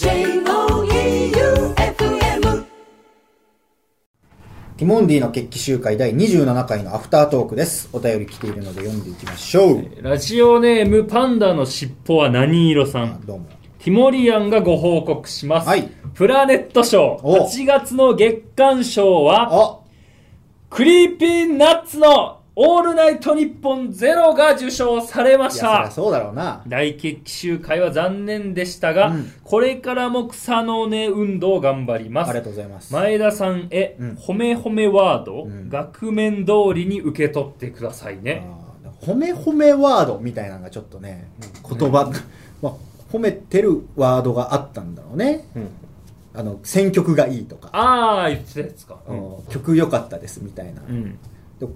JOEU-FM ティモンディの決起集会第27回のアフタートークです。お便り来ているので読んでいきましょう。ラジオネームパンダの尻尾は何色さん。どうも。ティモリアンがご報告します、はい。プラネット賞お。8月の月間賞はあ。クリーピーナッツのオールナイトニッポンゼロが受賞されまいや、そたゃそうだろうな。大決起集会は残念でしたが、うん。これからも草の根運動を頑張ります。ありがとうございます。前田さんへ、うん。褒め褒めワード、ん。額面通りに受け取ってくださいね、あー褒め褒めワードみたいなのがちょっとね、言葉、まあ、褒めてるワードがあったんだろうね。うん。あの、選曲がいいとか、ああ言ってたやつか、うん。曲良かったですみたいな。うん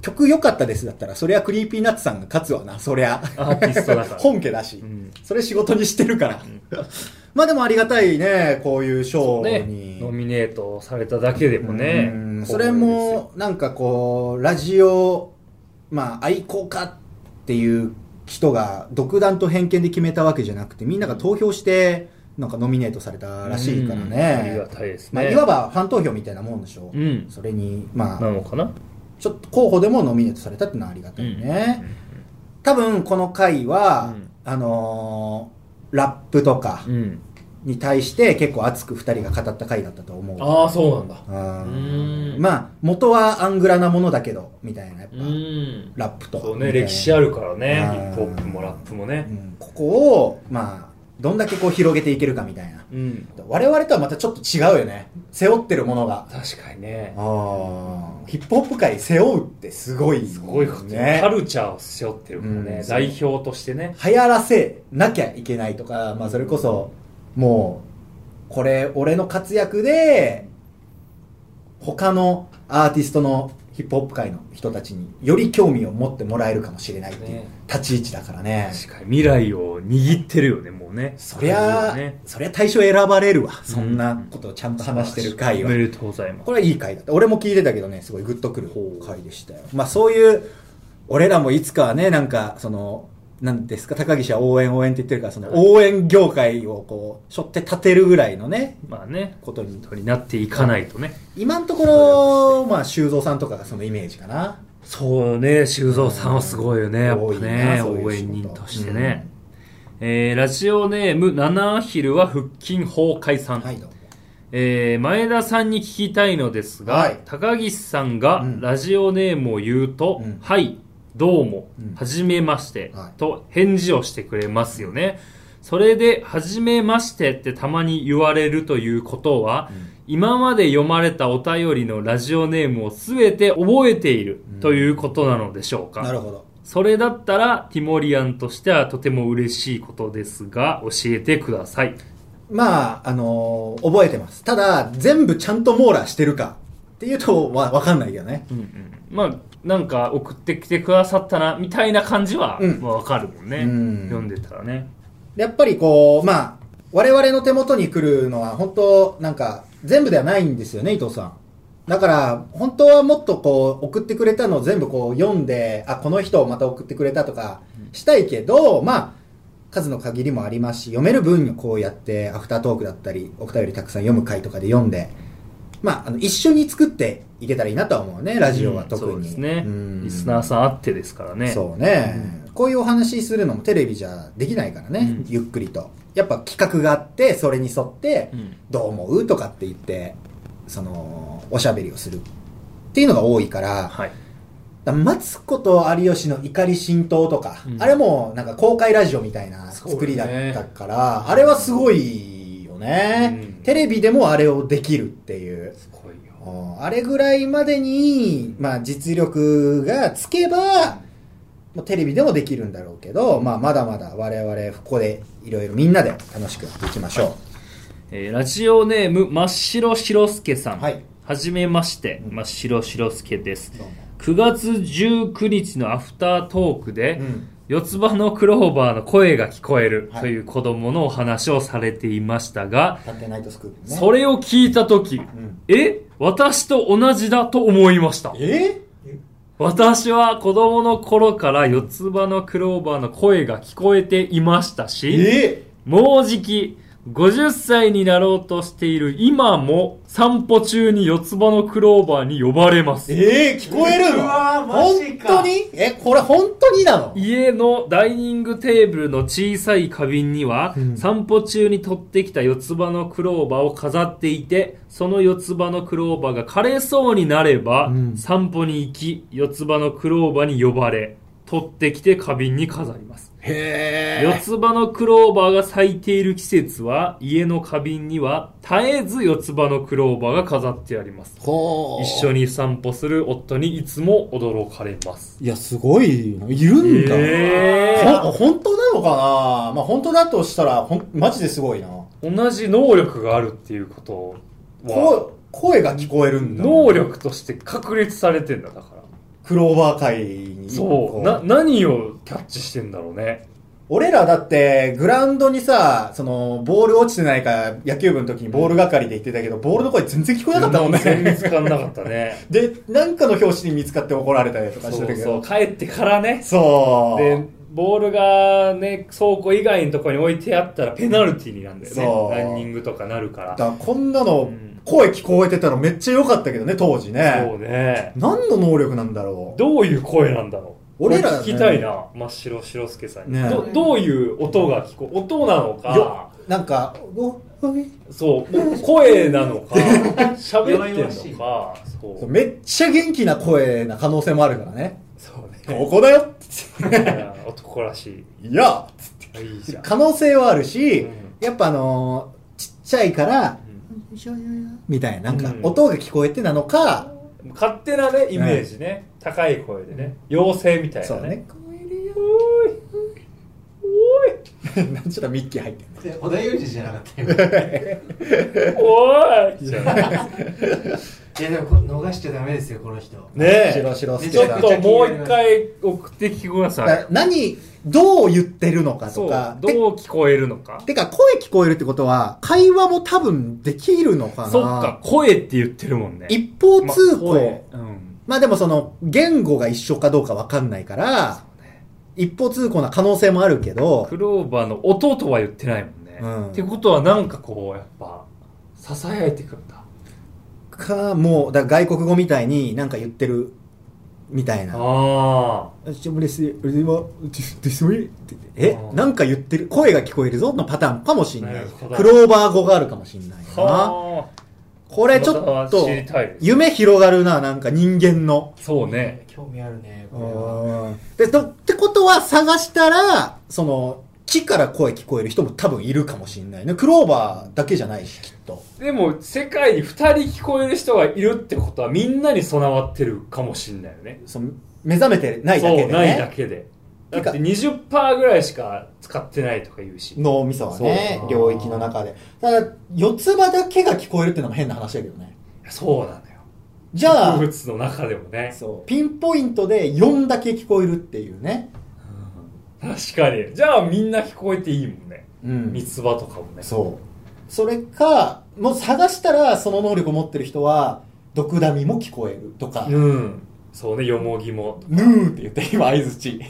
曲良かったですだったら、そりゃクリーピーナッツさんが勝つわな、そりゃ。アーティストだから。本家だし、ん。それ仕事にしてるから。まあでもありがたいね、こういう賞ねに。ノミネートされただけでもねうん。それもなんかこうラジオまあ愛好家っていう人が独断と偏見で決めたわけじゃなくてみんなが投票してなんかノミネートされたらしいからうん。ありがね、たいですまあ、ね、いわばファン投票みたいなもんでしょ、うん。それにまあ。なのかな？ちょっと候補でもノミネートされたってのはありがたいね、多分この回は、うん。あのーラップとかうん。に対して結構熱く2人が語った回だったと思う。ああそうなんだ。まあ元はアングラなものだけどみたいなやっぱ、うん。ラップと。そうね歴史あるからね。うん。ヒップホップもラップもね。うん。ここをまあどんだけこう広げていけるかみたいな。うん。我々とはまたちょっと違うよね。背負ってるものが。確かにね。あー。ヒップホップ界背負うってすごいすごいこと。ねカルチャーを背負ってるからね、うん。代表としてね。流行らせなきゃいけないとか、まあ、それこそもうこれ俺の活躍で他のアーティストのヒップホップ界の人たちにより興味を持ってもらえるかもしれないっていうね。立ち位置だからね。確かに。未来を握ってるよねもうね。そりゃ、ね。そりゃ対象選ばれるわ。そんなことをちゃんと話してる回は。おめでとうございますこれはいい回だった。俺も聞いてたけどねすごいグッとくる回でしたよ。まあそういう俺らもいつかはねなんかそのなんですか高岸は応援応援って言ってるからその応援業界をこう背負って立てるぐらいのねまあね。ことに。になっていかないとね。今のところまあ修造さんとかがそのイメージかな。そうね修造さんはすごいよね。やっぱね応援人としてね、えーラジオネーム七ヒルは腹筋崩壊さん、はいどうも。えー前田さんに聞きたいのですが、はい。高岸さんがうん。ラジオネームを言うと、うん。はい、どうも、うん。はじめまして、はい。と返事をしてくれますよね。それで、はじめましてってたまに言われるということは、今まで読まれたお便りのラジオネームをすべて覚えているということなのでしょうか、なるほどそれだったら、ティモリアンとしてはとても嬉しいことですが、教えてください。まああのー覚えてます。ただ全部ちゃんと網羅してるかっていうとわ分かんないけどね。うんうん、まあなんか送ってきてくださったなみたいな感じは、うん。まあ、わかるもんね、うん。読んでたらね。やっぱりこう、まあ、我々の手元に来るのは本当なんか全部ではないんですよね、伊藤さん。だから、本当はもっとこう、送ってくれたのを全部こう読んで、あ、この人をまた送ってくれたとかしたいけど、まあ、数の限りもありますし、読める分をこうやって、アフタートークだったり、お便りたくさん読む回とかで読んで、まあ、あの、一緒に作っていけたらいいなとは思うね、ラジオは特に。そうですね、うん。リスナーさんあってですからね。そうね、こういうお話しするのもテレビじゃできないからね、うん。ゆっくりと。やっぱ企画があってそれに沿ってうん「どう思う?」とかって言ってそのおしゃべりをするっていうのが多いからはい。だマツコと有吉の怒り浸透とか、うん。あれもなんか公開ラジオみたいな作りだったから、あれはすごいよね、うん。テレビでもあれをできるっていう。すごいよ。うん。あれぐらいまでに、まあ、実力がつけば、もうテレビでもできるんだろうけど、まあ、まだまだ我々ここでいろいろみんなで楽しくやっていきましょえーラジオネーム真っ白白助さん。はい。はじめまして真っ白白助です。う。どうも。9月19日のアフタートークで、うん。四つ葉のクローバーの声が聞こえるはい。という子供のお話をされていましたが。それを聞いたとき、ん。え？私と同じだと思いました。え？私は子供の頃から四つ葉のクローバーの声が聞こえていましたし、え？もうじき、50歳になろうとしている今も散歩中に四つ葉のクローバーに呼ばれます。ええ聞こえるの？うわーマ本ジか。当に？え、これ本当になの？家のダイニングテーブルの小さい花瓶には、うん。散歩中に取ってきた四つ葉のクローバーを飾っていて、その四つ葉のクローバーが枯れそうになれば、うん。散歩に行き、四つ葉のクローバーに呼ばれ、取ってきて花瓶に飾ります。へ四つ葉のクローバーが咲いている季節は、家の花瓶には絶えず四つ葉のクローバーが飾ってあります。ほ一緒に散歩する夫にいつも驚かれます。いや、すごいな。いるんだ。えーほ本当なのかな？まあ本当だとしたら、ほん、マジですごいな。同じ能力があるっていうことは、こ声が聞こえるんだ。能力として確立されてんだ、だから。クローバー界に。そう。こな、何をキャッチしてんだろうね。俺らだって、グラウンドにさ、その、ボール落ちてないか、野球部の時にボール係で言ってたけど、ボールの声全然聞こえなかったもんね。全然見つかんなかったね。で、なんかの表紙に見つかって怒られたりとかしてたけど。そう。帰ってからね。そう。で、ボールがね、倉庫以外のところに置いてあったらペナルティーになるんだよね。ランニングとかなるから。だからこんなのうん、声聞こえてたのめっちゃ良かったけどね、当時ね。そうね。何の能力なんだろう。どういう声なんだろう俺らね聞きたいな、真っ白白助さんに、ねど。どういう音が聞こえ、音なのよか、なんか、そう、声なのか、喋ってんのか、そう。めっちゃ元気な声な可能性もあるからね。そうね。ここだよ 男らしいやい。いいじゃん。可能性はあるし、うんやっぱあのーちっちゃいから、みたいな、なんかうん音が聞こえてなのか、勝手なね、イメージね。高い声でね。妖精みたいなね。そうね。おーい。おーい。な んちょっとミッキー入ってる。で織田裕二じゃなかったよ おーい。じゃ あいやでもこ逃しちゃダメですよこの人ね白白え。ちょっともう一回送ってきてください。何、どう言ってるのかそうとか。。どう聞こえるのか。ててか、声聞こえるってことは、会話も多分できるのかな。そっか、声って言ってるもんね。一方通行。まあ声うん。まあでもその、言語が一緒かどうかわかんないから、一方通行な可能性もあるけどク、ローバーの音とは言ってないもんね。うんってことはなんかこう、やっぱ、囁いてくんだ。か、もう、だ外国語みたいになんか言ってる、みたいな。ああーなんか言ってる、声が聞こえるぞのパターンかもしんなないクローバー語があるかもしんないあ。な。はあ。これちょっと夢広がるな、なんか人間の。そうね。興味あるねこれはで、と、ってことは探したら、その、木から声聞こえる人も多分いるかもしんないね。クローバーだけじゃないし、きっと。でも、世界に二人聞こえる人がいるってことは、みんなに備わってるかもしんないよね。その目覚めてないだけで、ね。そう、ないだけで。だって20%ぐらいしか使ってないとか言うし。脳みそはね領域の中で。ただ、四つ葉だけが聞こえるっていうのも変な話だけどね。そうなのよ。じゃあ植、物の中でもね。そう、ピンポイントで4だけ聞こえるっていうね。確かに。じゃあみんな聞こえていいもんね。うん三つ葉とかもね。そう。それか、もう探したらその能力を持ってる人は、毒ダミも聞こえるとか、うん。そうね、よもぎも。ヌーって言って、今、相づち。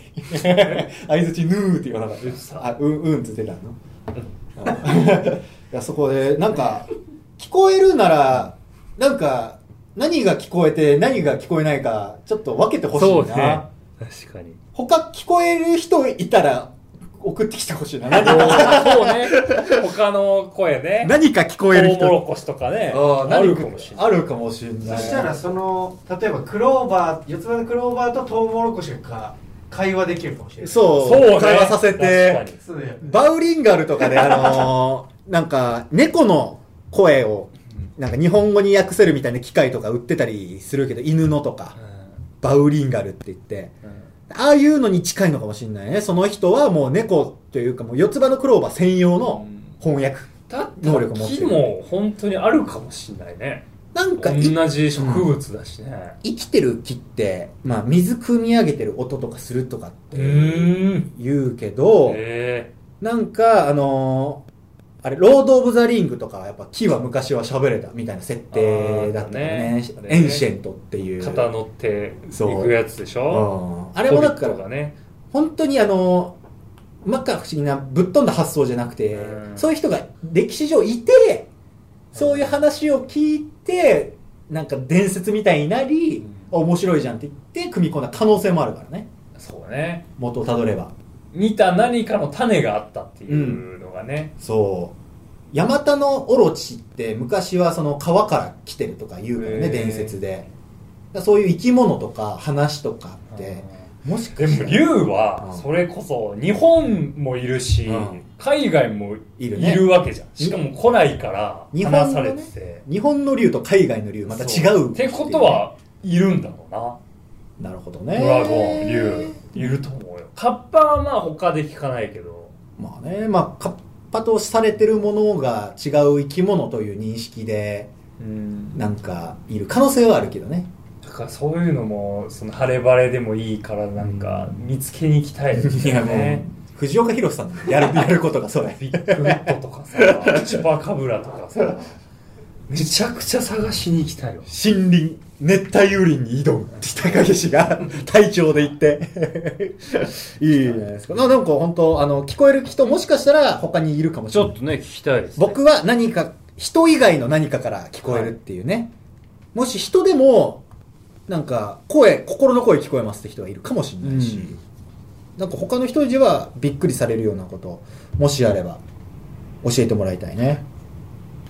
相づち、ヌーって言わなかった。あ、うん、うんって言ってたの？いや、そこで、なんか、聞こえるなら、なんか、何が聞こえて何が聞こえないか、ちょっと分けてほしいな。そうね。確かに。他聞こえる人いたら、送ってきてほしいな。そう何ね。他の声ね。何か聞こトえる人。ウモロコシとかね。ああるかもしれない。あるかもしれない。そしたらその例えばクローバー四つ葉のクローバーとトウモロコシがか会話できるかもしれないそう、そうね。会話させ確てバウリンガルとかで、あのー なんか、猫の声を、なんか日本語に訳せるみたいな機械とか売ってたりするけど、犬のとか、バウリンガルって言って、うんうんああいうのに近いのかもしれないね。その人はもう猫というかもう四つ葉のクローバー専用の翻訳。能力持ってる木も本当にあるかもしれないね。なんかい同じ植物だしね。生きてる木って、まあ水汲み上げてる音とかするとかってん。言うけど、へなんか、あのーあれ、ロード・オブ・ザ・リングとかはやっぱ木は昔は喋れたみたいな設定だったよね。ねエンシェントっていう。え。肩乗っていくやつでしょうんあれもだから、がね。本当にあのーまっか不思議なぶっ飛んだ発想じゃなくて、うんそういう人が歴史上いて、そういう話を聞いて、なんか伝説みたいになり、面白いじゃんって言って組み込んだ可能性もあるからね。そうね元をたどれば。見た何かの種があったっていうのがね、そう。ヤマタノオロチって昔はその川から来てるとか言うからね、伝説で。そういう生き物とか話とかって、もしかしたらでも竜はうんそれこそ日本もいるし、うん。海外もいいるね。るわけじゃんしかも古来から日本話されてて、日本の竜と海外の竜また違うってことはいるんだろうな。なるほどね。ドラゴン竜いると思うよ。カッパはまあ他で聞かないけどまあねまあカッパとされてるものが違う生き物という認識でうん。なんかいる可能性はあるけどね。だからそういうのもその晴れ晴れでもいいからなんか見つけに行きたいですよね。藤岡弘さんやる やることがそれビッグウッドとかさチュパカブラとかさめちゃくちゃ探しに行きたいわ。森林熱帯雨林に挑む高岸が 隊長で行って。いいじゃないですか。ななんか本当あの聞こえる人もしかしたら他にいるかもしれない。ちょっとね聞きたいです、ね、僕は何か人以外の何かから聞こえるっていうね、もし人でもなんか声心の声聞こえますって人がいるかもしれないし、うん。なんか他の人にはびっくりされるようなこともしあれば教えてもらいたいね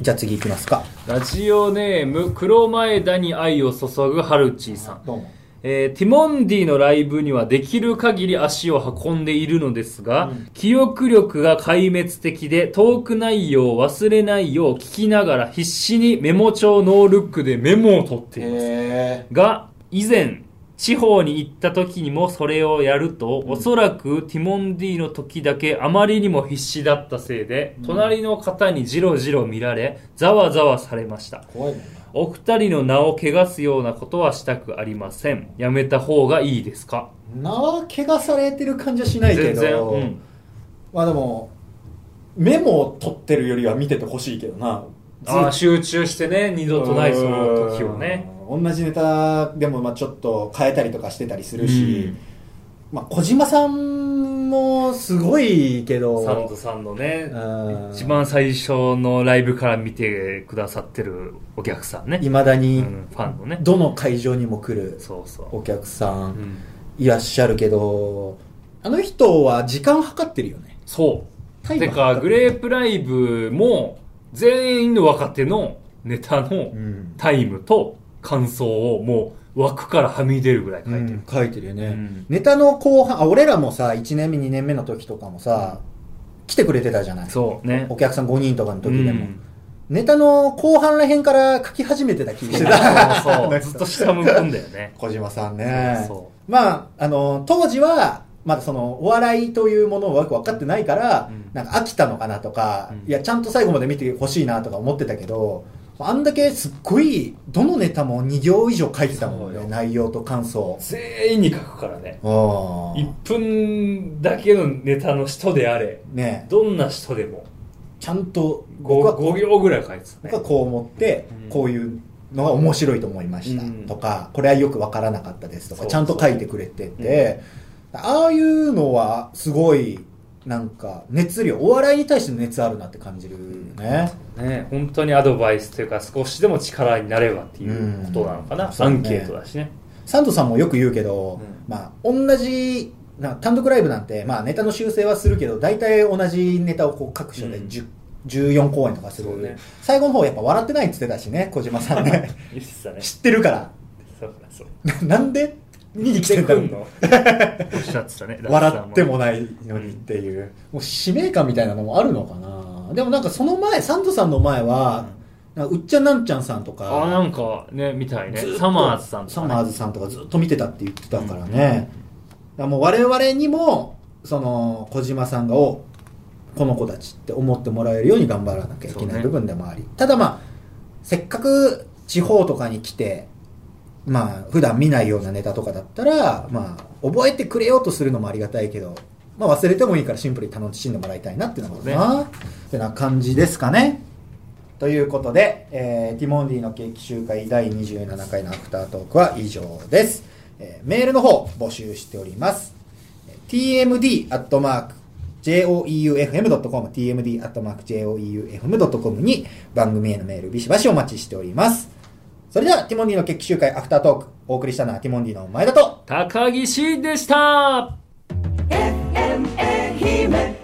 じゃあ次行きますか。ラジオネーム黒前田に愛を注ぐハルチーさん。どうも。えーティモンディのライブにはできる限り足を運んでいるのですが、記憶力が壊滅的でトーク内容を忘れないよう聞きながら必死にメモ帳ノールックでメモを取っています。へが、以前、地方に行った時にもそれをやると、おそらくティモンディの時だけあまりにも必死だったせいで、隣の方にじろじろ見られ、ざわざわされました。怖いもんなお二人の名を汚すようなことはしたくありません。やめた方がいいですか？名は怪我されてる感じはしないけど全然。うん。まあでもメモを取ってるよりは見ててほしいけどなああ、集中してね、二度とないその時をね。うん同じネタでもまあちょっと変えたりとかしてたりするし、うんまあ、小島さんもすごいけどサンドさんのねうん、一番最初のライブから見てくださってるお客さんね。いまだうにん、ファンのね。どの会場にも来るそうそう。お客さうんんいらっしゃるけどあの人は時間計ってるよねそう。タイムてか、グレープライブも、全員の若手のネタのうん、タイムと感想をもう枠からはみ出るぐらい書いてる。書いてるよね、うん。ネタの後半あ俺らもさ1年目2年目の時とかもさ、来てくれてたじゃない。そうね。お客さん5人とかの時でも、うん。ネタの後半らへんから書き始めてた気がしてそうたそう。ずっと下向くんだよね。小島さんね。そうそまああの当時はまだそのお笑いというものをよく分かってないから、うん。なんか飽きたのかなとか、うん。いやちゃんと最後まで見てほしいなとか思ってたけどあんだけすっごいどのネタも2行以上書いてたもんね内容と感想。全員に書くからね。あー1分だけのネタの人であれ、ね。どんな人でも。ちゃんと僕は 5, 5行ぐらい書いてたね。僕は。こう思って、うん。こういうのが面白いと思いました、うん。とかこれはよくわからなかったですとかちゃんと書いてくれてて、ああいうのはすごいなんか熱量お笑いに対しての熱あるなって感じるね、ね、本当にアドバイスというか少しでも力になればっていうことなのかな、うん。アンケートだしね。サンドさんもよく言うけど、うん。まあ同じな単独ライブなんて、まあ、ネタの修正はするけど大体同じネタをこう各所でうん。10 14公演とかする、ね。最後の方やっぱ笑ってないって言ってたしね小島さんね。ね。知ってるから。そうだそう。な なんで？見に来てんだろうんの？おっしゃってたね。笑ってもないのにっていう、もう使命感みたいなのもあるのかな。でもなんかその前サンドさんの前は、なんかうっちゃんなんちゃんさんとかあなんかねみたいね。サマーズさんとか、ね、サマーズさんとかずっと見てたって言ってたからね、だからもう我々にもその小島さんがおこの子たちって思ってもらえるように頑張らなきゃいけない部分でもあり、ただまあせっかく地方とかに来てまあ普段見ないようなネタとかだったらまあ覚えてくれようとするのもありがたいけどまあ忘れてもいいからシンプルに楽しんでもらいたいなっていうのがな、ってな感じですかね。ということで、えーティモンディの決起集会第27回のアフタートークは以上です、えーメールの方募集しております。tmd アットマーク joeufm.com、tmd.joeufm.com に番組へのメールビシバシお待ちしております。それでは、ティモンディの決起集会アフタートーク、お送りしたのはティモンディの前田と、高岸でした !FMA 姫